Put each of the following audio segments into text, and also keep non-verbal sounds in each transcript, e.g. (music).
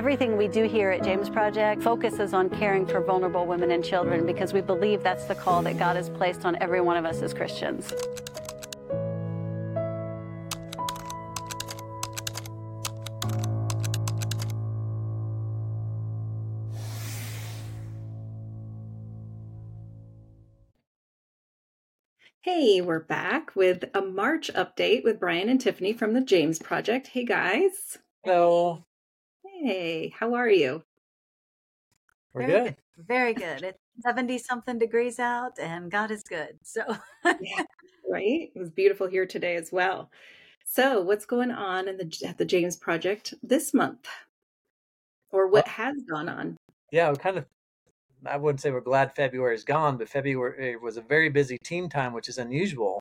Everything we do here at James Project focuses on caring for vulnerable women and children because we believe that's the call that God has placed on every one of us as Christians. Hey, we're back with a March update with Bryon and Tiffany from the James Project. Hey, guys. Hello. Hey, how are you? We're Very good. Very good. It's 70 something degrees out and God is good. So Yeah, (laughs) right? It was beautiful here today as well. So, what's going on in the at the James Project this month? Or what Well, has gone on? yeah, we kind of, I wouldn't say we're glad February is gone, but February was a very busy team time, which is unusual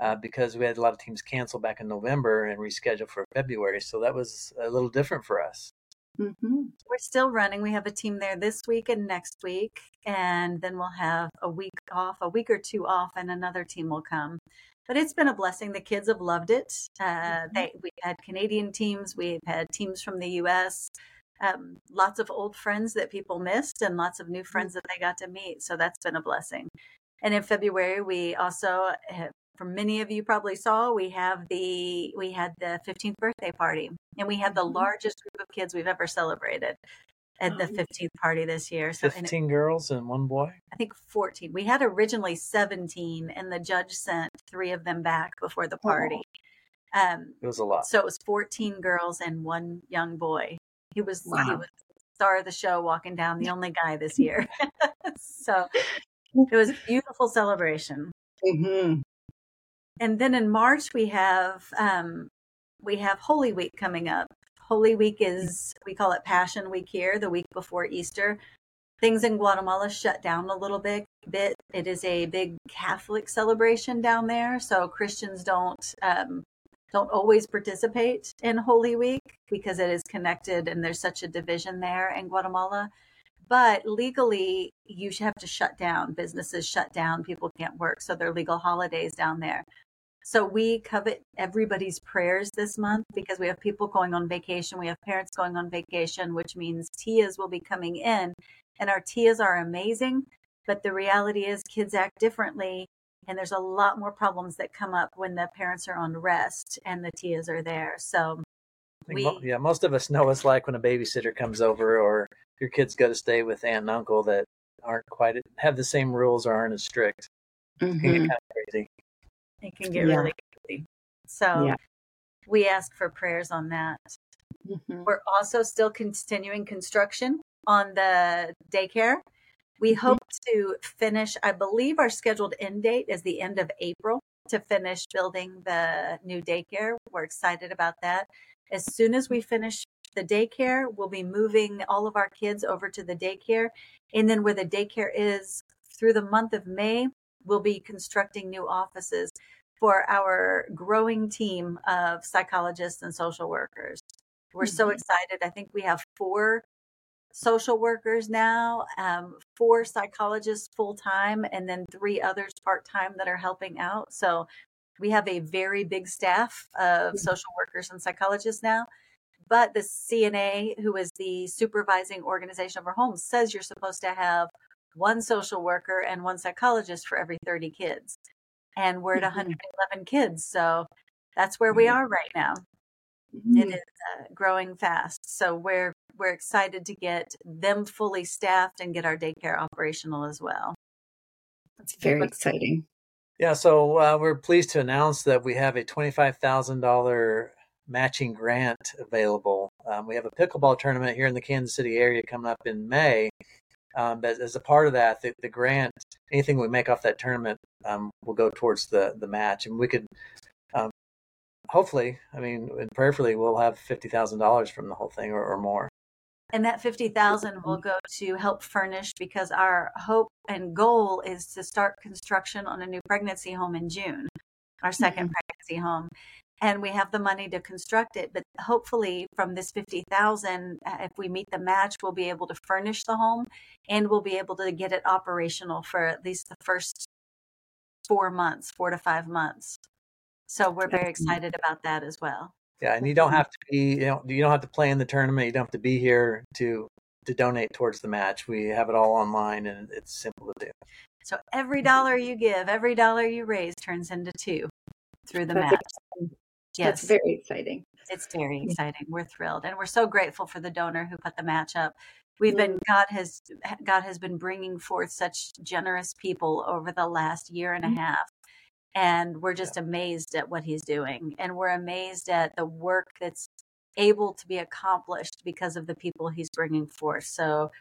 uh, because we had a lot of teams cancel back in November and reschedule for February. So that was a little different for us. Hmm we're still running. We have a team there this week and next week. And then we'll have a week off, a week or two off, and another team will come. But it's been a blessing. The kids have loved it. Uh, Mhm. they, we had Canadian teams, we've had teams from the US, um, lots of old friends that people missed, and lots of new friends that they got to meet. So that's been a blessing. And in February, we also, have, for many of you probably saw, we have the we had the 15th birthday party, and we had the Mhm. largest group of kids we've ever celebrated at the Um, 15th party this year. So and it, 15 girls and one boy. I think 14. We had originally 17, and the judge sent three of them back before the Oh, party. Um, It was a lot. so it was 14 girls and one young boy. He was he was the star of the show, walking down, the only guy this (laughs) year. (laughs) so it was a beautiful celebration. hmm And then in March we have um, we have Holy Week coming up. Holy Week is we call it Passion Week here, the week before Easter. Things in Guatemala shut down a little bit. Bit. It is a big Catholic celebration down there, so Christians don't um, don't always participate in Holy Week because it is connected and there's such a division there in Guatemala. But legally, you have to shut down. Businesses shut down. People can't work, so they're legal holidays down there. So we covet everybody's prayers this month because we have people going on vacation. We have parents going on vacation, which means TIAs will be coming in. And our TIAs are amazing. But the reality is, kids act differently. And there's a lot more problems that come up when the parents are on rest and the TIAs are there. So I mo- we, yeah, most of us know what it's like when a babysitter comes over or your kids go to stay with aunt and uncle that aren't quite have the same rules or aren't as strict. It can get hmm kind of crazy. It can get Yeah. really crazy. So Yeah. we ask for prayers on that. hmm We're also still continuing construction on the daycare. We Mhm. hope to finish, I believe our scheduled end date is the end of April to finish building the new daycare. We're excited about that. As soon as we finish the daycare, we'll be moving all of our kids over to the daycare. And then where the daycare is through the month of May, we'll be constructing new offices for our growing team of psychologists and social workers. We're so Mhm. excited. I think we have four social workers now, um, four psychologists full time, and then three others part time that are helping out. So we have a very big staff of Mhm. social workers and psychologists now. But the CNA, who is the supervising organization of our homes, says you're supposed to have one social worker and one psychologist for every 30 kids. And we're at Mhm. 111 kids. So that's where we are right now it Mhm. uh, growing fast. So we're we're excited to get them fully staffed and get our daycare operational as well. That's very exciting. Yeah, so uh, we're pleased to announce that we have a $25,000 matching grant available. Um, we have a pickleball tournament here in the Kansas City area coming up in May. Um, but as a part of that, the, the grant, anything we make off that tournament um, will go towards the, the match. And we could um, hopefully, I mean, and prayerfully, we'll have $50,000 from the whole thing or, or more. and that 50,000 will go to help furnish because our hope and goal is to start construction on a new pregnancy home in June, our 2nd Mhm. pregnancy home. And we have the money to construct it, but hopefully from this 50,000 uh, if we meet the match, we'll be able to furnish the home and we'll be able to get it operational for at least the first 4 months, 4 to 5 months. So we're very excited about that as well. Yeah, and you don't have to be you know you don't have to play in the tournament. You don't have to be here to to donate towards the match. We have it all online and it's simple to do. So every dollar you give, every dollar you raise turns into two through the That's match. Yes, That's very exciting. it's very exciting. We're thrilled, and we're so grateful for the donor who put the match up. We've been God has God has been bringing forth such generous people over the last year and a Mhm. half, and we're just amazed at what He's doing, and we're amazed at the work that's able to be accomplished because of the people He's bringing forth. So,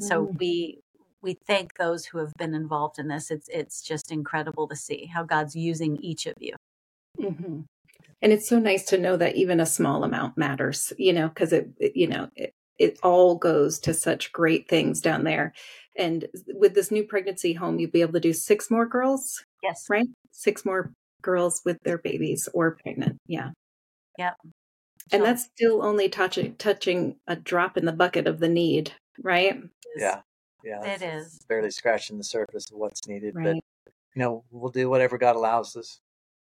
so Mm. we we thank those who have been involved in this. It's it's just incredible to see how God's using each of you. hmm And it's so nice to know that even a small amount matters, you know, because it, it- you know, it, it all goes to such great things down there. And with this new pregnancy home, you'll be able to do six more girls, Yes, right? Six more girls with their babies or pregnant. Yeah. Yep. And that's still only touching touching a drop in the bucket of the need, right? Yeah, yeah, it's- barely scratching the surface of what's needed, but you know we'll do whatever God allows us.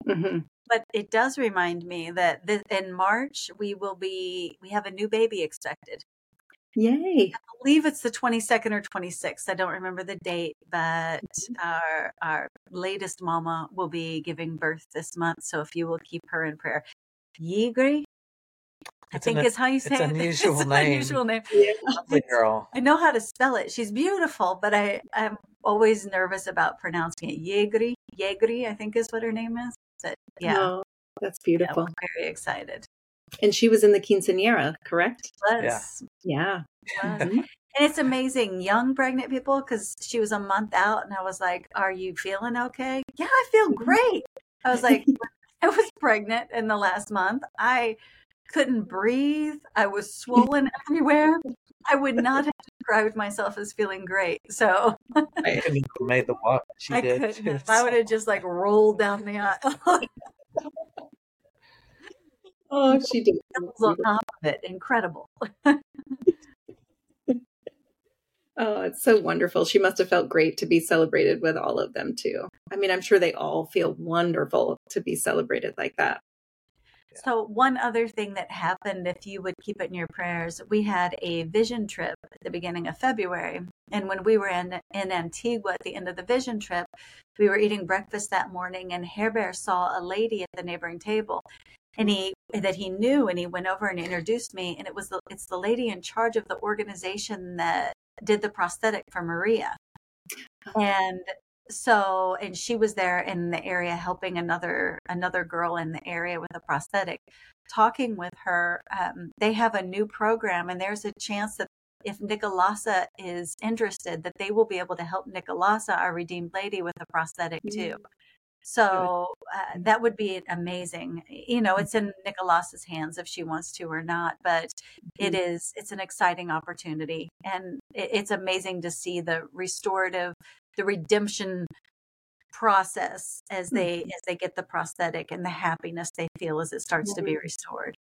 hmm But it does remind me that th- in March we will be we have a new baby expected. Yay. I believe it's the 22nd or 26th. I don't remember the date, but mm-hmm. our our latest mama will be giving birth this month. So if you will keep her in prayer, Yigri, I think an- is how you say an it. (laughs) unusual it's an name. unusual name. Yeah. Lovely girl. I know how to spell it. She's beautiful, but I I'm always nervous about pronouncing it. Yegri, Yegri, I think is what her name is. But yeah, Oh, that's yeah beautiful. we're very excited. And she was in the quinceanera, correct? Yes. Yeah. was. Mhm. And it's amazing, young pregnant people, because she was a month out, and I was like, "Are you feeling okay?" Yeah, I feel great. I was like, (laughs) (laughs) I was pregnant in the last month. I couldn't breathe. I was (laughs) swollen everywhere. I would not have described myself as feeling great. So (laughs) I couldn't even made the walk she I did. couldn't. (laughs) I would have just like rolled down the aisle. (laughs) Oh, she did. was on top of it. Incredible. Oh, it's so wonderful. She must have felt great to be celebrated with all of them, too. I mean, I'm sure they all feel wonderful to be celebrated like that. So, one other thing that happened, if you would keep it in your prayers, we had a vision trip at the beginning of February. And when we were in, in Antigua at the end of the vision trip, we were eating breakfast that morning, and Hair Bear saw a lady at the neighboring table. And he that he knew, and he went over and introduced me. And it was the it's the lady in charge of the organization that did the prosthetic for Maria. And so and she was there in the area helping another another girl in the area with a prosthetic talking with her um, they have a new program and there's a chance that if nicolasa is interested that they will be able to help nicolasa our redeemed lady with a prosthetic too so uh, mm-hmm. that would be amazing you know it's in nicolasa's hands if she wants to or not but it mm-hmm. is it's an exciting opportunity and it's amazing to see the restorative the redemption process as mm-hmm. they as they get the prosthetic and the happiness they feel as it starts to be restored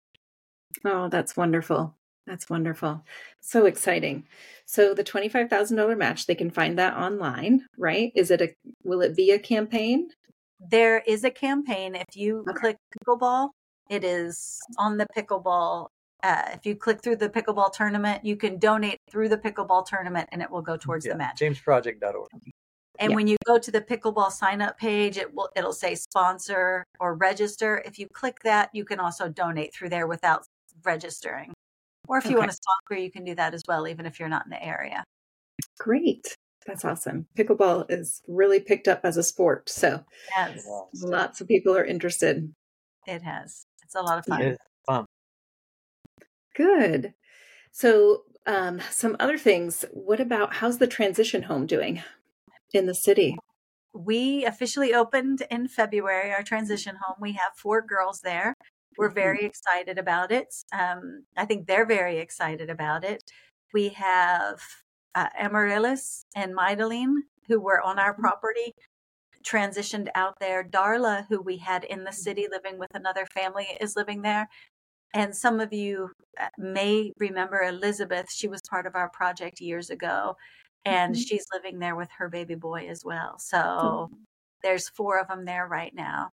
Oh, that's wonderful. That's wonderful. So exciting. So the $25,000 match, they can find that online, right? Is it a will it be a campaign? There is a campaign if you Okay. click pickleball it is on the pickleball uh, if you click through the pickleball tournament you can donate through the pickleball tournament and it will go towards yeah, the match jamesproject.org. And Yeah. when you go to the pickleball sign up page, it will it'll say sponsor or register. If you click that, you can also donate through there without registering. Or if you Okay. want to sponsor, you can do that as well, even if you're not in the area. Great. That's awesome. Pickleball is really picked up as a sport. So Yes, lots of people are interested. it has. It's a lot of fun. It- Good. So, um, some other things. What about how's the transition home doing in the city? We officially opened in February our transition home. We have four girls there. We're Mhm. very excited about it. Um, I think they're very excited about it. We have uh, Amaryllis and Mydeline, who were on our property, transitioned out there. Darla, who we had in the city living with another family, is living there. And some of you uh, may remember Elizabeth. She was part of our project years ago, and Mhm. she's living there with her baby boy as well. So there's four of them there right now,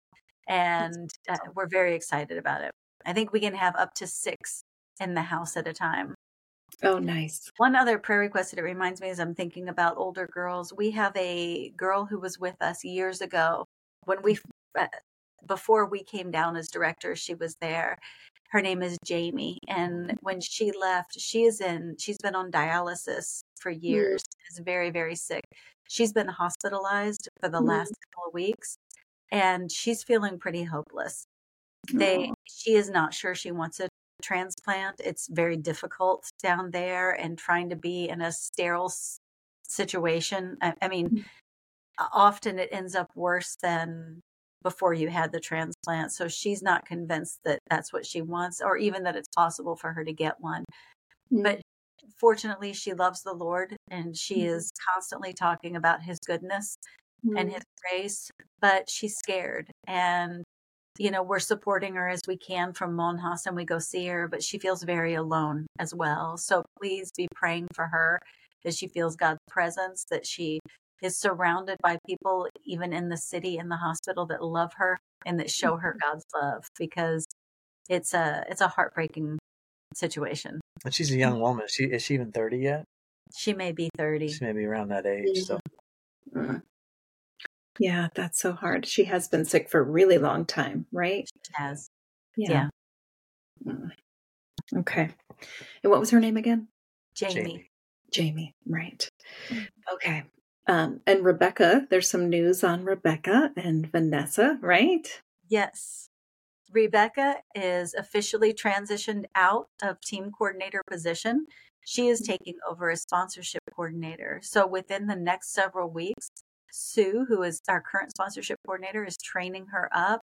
and uh, we're very excited about it. I think we can have up to six in the house at a time. Oh, nice. One other prayer request that it reminds me as I'm thinking about older girls. We have a girl who was with us years ago when we, uh, before we came down as directors, she was there. Her name is Jamie. And when she left, she is in, she's been on dialysis for Mm. years, is very, very sick. She's been hospitalized for the Mm. last couple of weeks and she's feeling pretty hopeless. They, Oh. she is not sure she wants a transplant. It's very difficult down there and trying to be in a sterile situation. I, I mean, Mm. often it ends up worse than before you had the transplant. So she's not convinced that that's what she wants or even that it's possible for her to get one. Mm. But fortunately, she loves the Lord and she Mhm. is constantly talking about his goodness and Mm. his grace, but she's scared. And, you know, we're supporting her as we can from Monjas and we go see her, but she feels very alone as well. So please be praying for her as she feels God's presence, that she is surrounded by people, even in the city, in the hospital, that love her and that show her God's love because it's a it's a heartbreaking situation. And she's a young woman. Is she is she even thirty yet? She may be 30. She may be around that age. So Mm. Yeah, that's so hard. She has been sick for a really long time, right? Has. Yeah. Mm. Okay. And what was her name again? Jamie. Jamie. Jamie, right. Mm. Okay. Um, and Rebecca, there's some news on Rebecca and Vanessa, right? Yes. Rebecca is officially transitioned out of team coordinator position. She is taking over as sponsorship coordinator. So within the next several weeks, Sue, who is our current sponsorship coordinator, is training her up.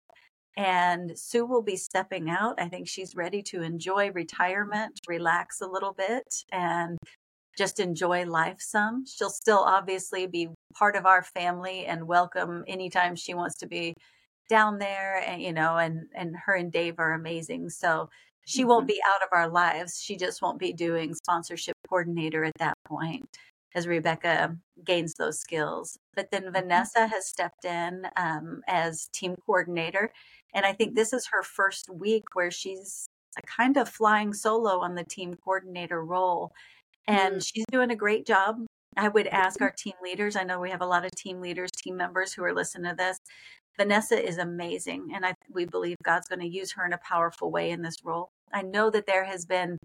And Sue will be stepping out. I think she's ready to enjoy retirement, relax a little bit, and just enjoy life some. She'll still obviously be part of our family and welcome anytime she wants to be down there and you know and and her and Dave are amazing. So she won't mm-hmm. be out of our lives. She just won't be doing sponsorship coordinator at that point as Rebecca gains those skills. But then mm-hmm. Vanessa has stepped in um, as team coordinator. And I think this is her first week where she's kind of flying solo on the team coordinator role. And mm-hmm. she's doing a great job. I would ask mm-hmm. our team leaders. I know we have a lot of team leaders, team members who are listening to this. Vanessa is amazing, and I we believe God's going to use her in a powerful way in this role. I know that there has been,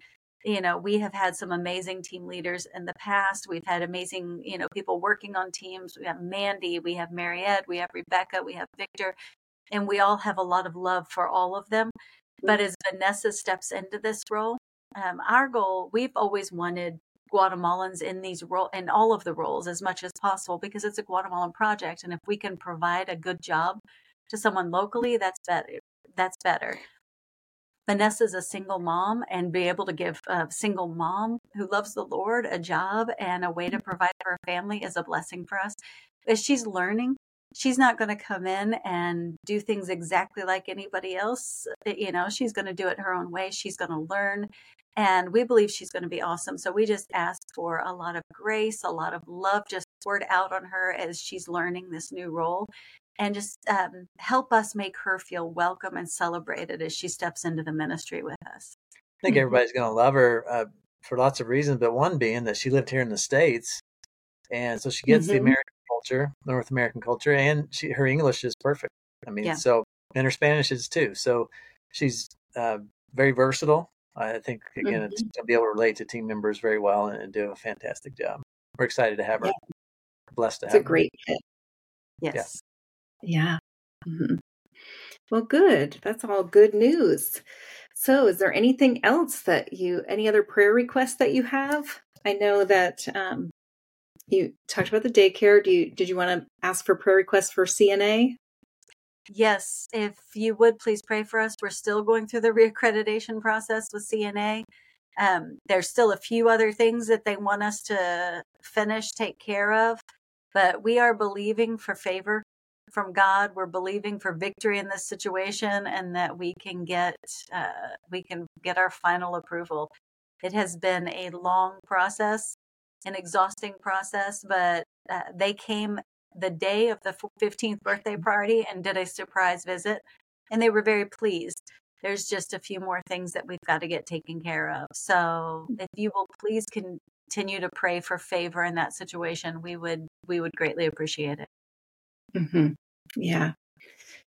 you know, we have had some amazing team leaders in the past. We've had amazing, you know, people working on teams. We have Mandy, we have Mariette, we have Rebecca, we have Victor, and we all have a lot of love for all of them. But as Vanessa steps into this role, um, our goal, we've always wanted Guatemalans in these role in all of the roles as much as possible because it's a Guatemalan project, and if we can provide a good job to someone locally, that's better. That's better. Vanessa's a single mom, and be able to give a single mom who loves the Lord a job and a way to provide for her family is a blessing for us. As she's learning, she's not going to come in and do things exactly like anybody else. Eh, you know, she's going to do it her own way. She's going to learn and we believe she's going to be awesome. So we just ask for a lot of grace, a lot of love just poured out on her as she's learning this new role, and just um, help us make her feel welcome and celebrated as she steps into the ministry with us. I think Mhm. everybody's going to love her uh, for lots of reasons, but one being that she lived here in the states, and so she gets the Mhm. American culture, North American culture, and she her English is perfect. I mean, Yeah. so and her Spanish is too. So she's uh, very versatile. I think again, it's going to be able to relate to team members very well and, and do a fantastic job. We're excited to have her. Yeah. Blessed to It's have a great fit. Yes. Yeah. Mhm. Well, good. That's all good news. So, is there anything else that you, any other prayer requests that you have? I know that um, you talked about the daycare. Do you, did you want to ask for prayer requests for CNA? Yes, if you would please pray for us. We're still going through the reaccreditation process with CNA. Um, there's still a few other things that they want us to finish, take care of, but we are believing for favor from God. We're believing for victory in this situation, and that we can get uh, we can get our final approval. It has been a long process, an exhausting process, but uh, they came the day of the 15th birthday party and did a surprise visit and they were very pleased there's just a few more things that we've got to get taken care of. So if you will please continue to pray for favor in that situation, we would we would greatly appreciate it. Hmm Yeah.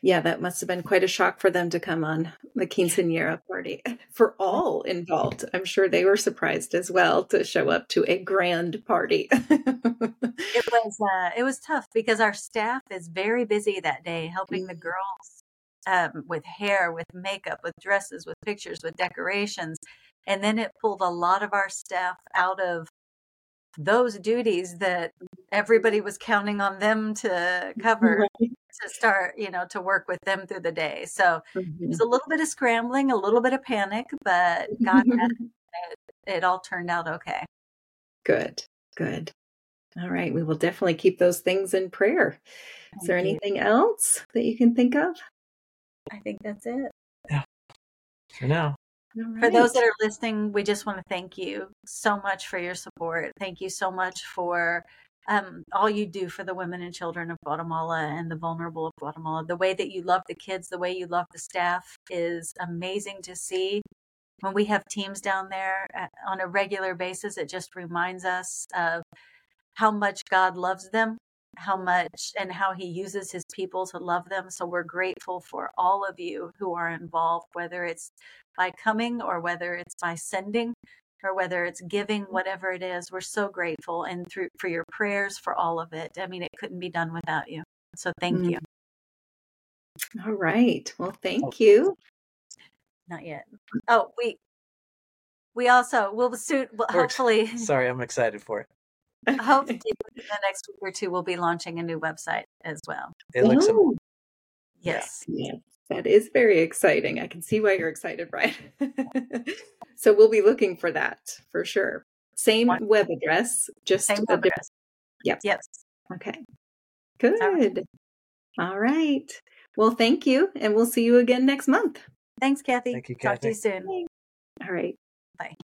Yeah, that must have been quite a shock for them to come on the quinceanera party (laughs) for all involved. I'm sure they were surprised as well to show up to a grand party. It was uh, it was tough because our staff is very busy that day helping the girls um, with hair, with makeup, with dresses, with pictures, with decorations, and then it pulled a lot of our staff out of those duties that everybody was counting on them to (laughs) cover to start, you know, to work with them through the day. So it Mhm. was a little bit of scrambling, a little bit of panic, but God (laughs) it, it all turned out okay. Good, good. All right, we will definitely keep those things in prayer. Is there you. anything else that you can think of? I think that's it. Yeah. For now. All For those that are listening, we just want to thank you so much for your support. Thank you so much for um, all you do for the women and children of Guatemala and the vulnerable of Guatemala. The way that you love the kids, the way you love the staff is amazing to see. When we have teams down there uh, on a regular basis, it just reminds us of how much God loves them, how much and how He uses His people to love them. So we're grateful for all of you who are involved, whether it's by coming or whether it's by sending or whether it's giving whatever it is we're so grateful and through for your prayers for all of it i mean it couldn't be done without you so thank Mm. you All right. Well, thank you. not yet oh we we also will soon well, hopefully Sorry, I'm excited for it. Hopefully (laughs) in the next week or two we'll be launching a new website as well It looks am- Oh, yes yes, that is very exciting. I can see why you're excited, Bryon. (laughs) so we'll be looking for that for sure. Same Wonderful. web address, just same web address Yep. yes Okay. Good. All right. Well, thank you, and we'll see you again next month. thanks kathy Thank you, talk to you soon All right. Bye.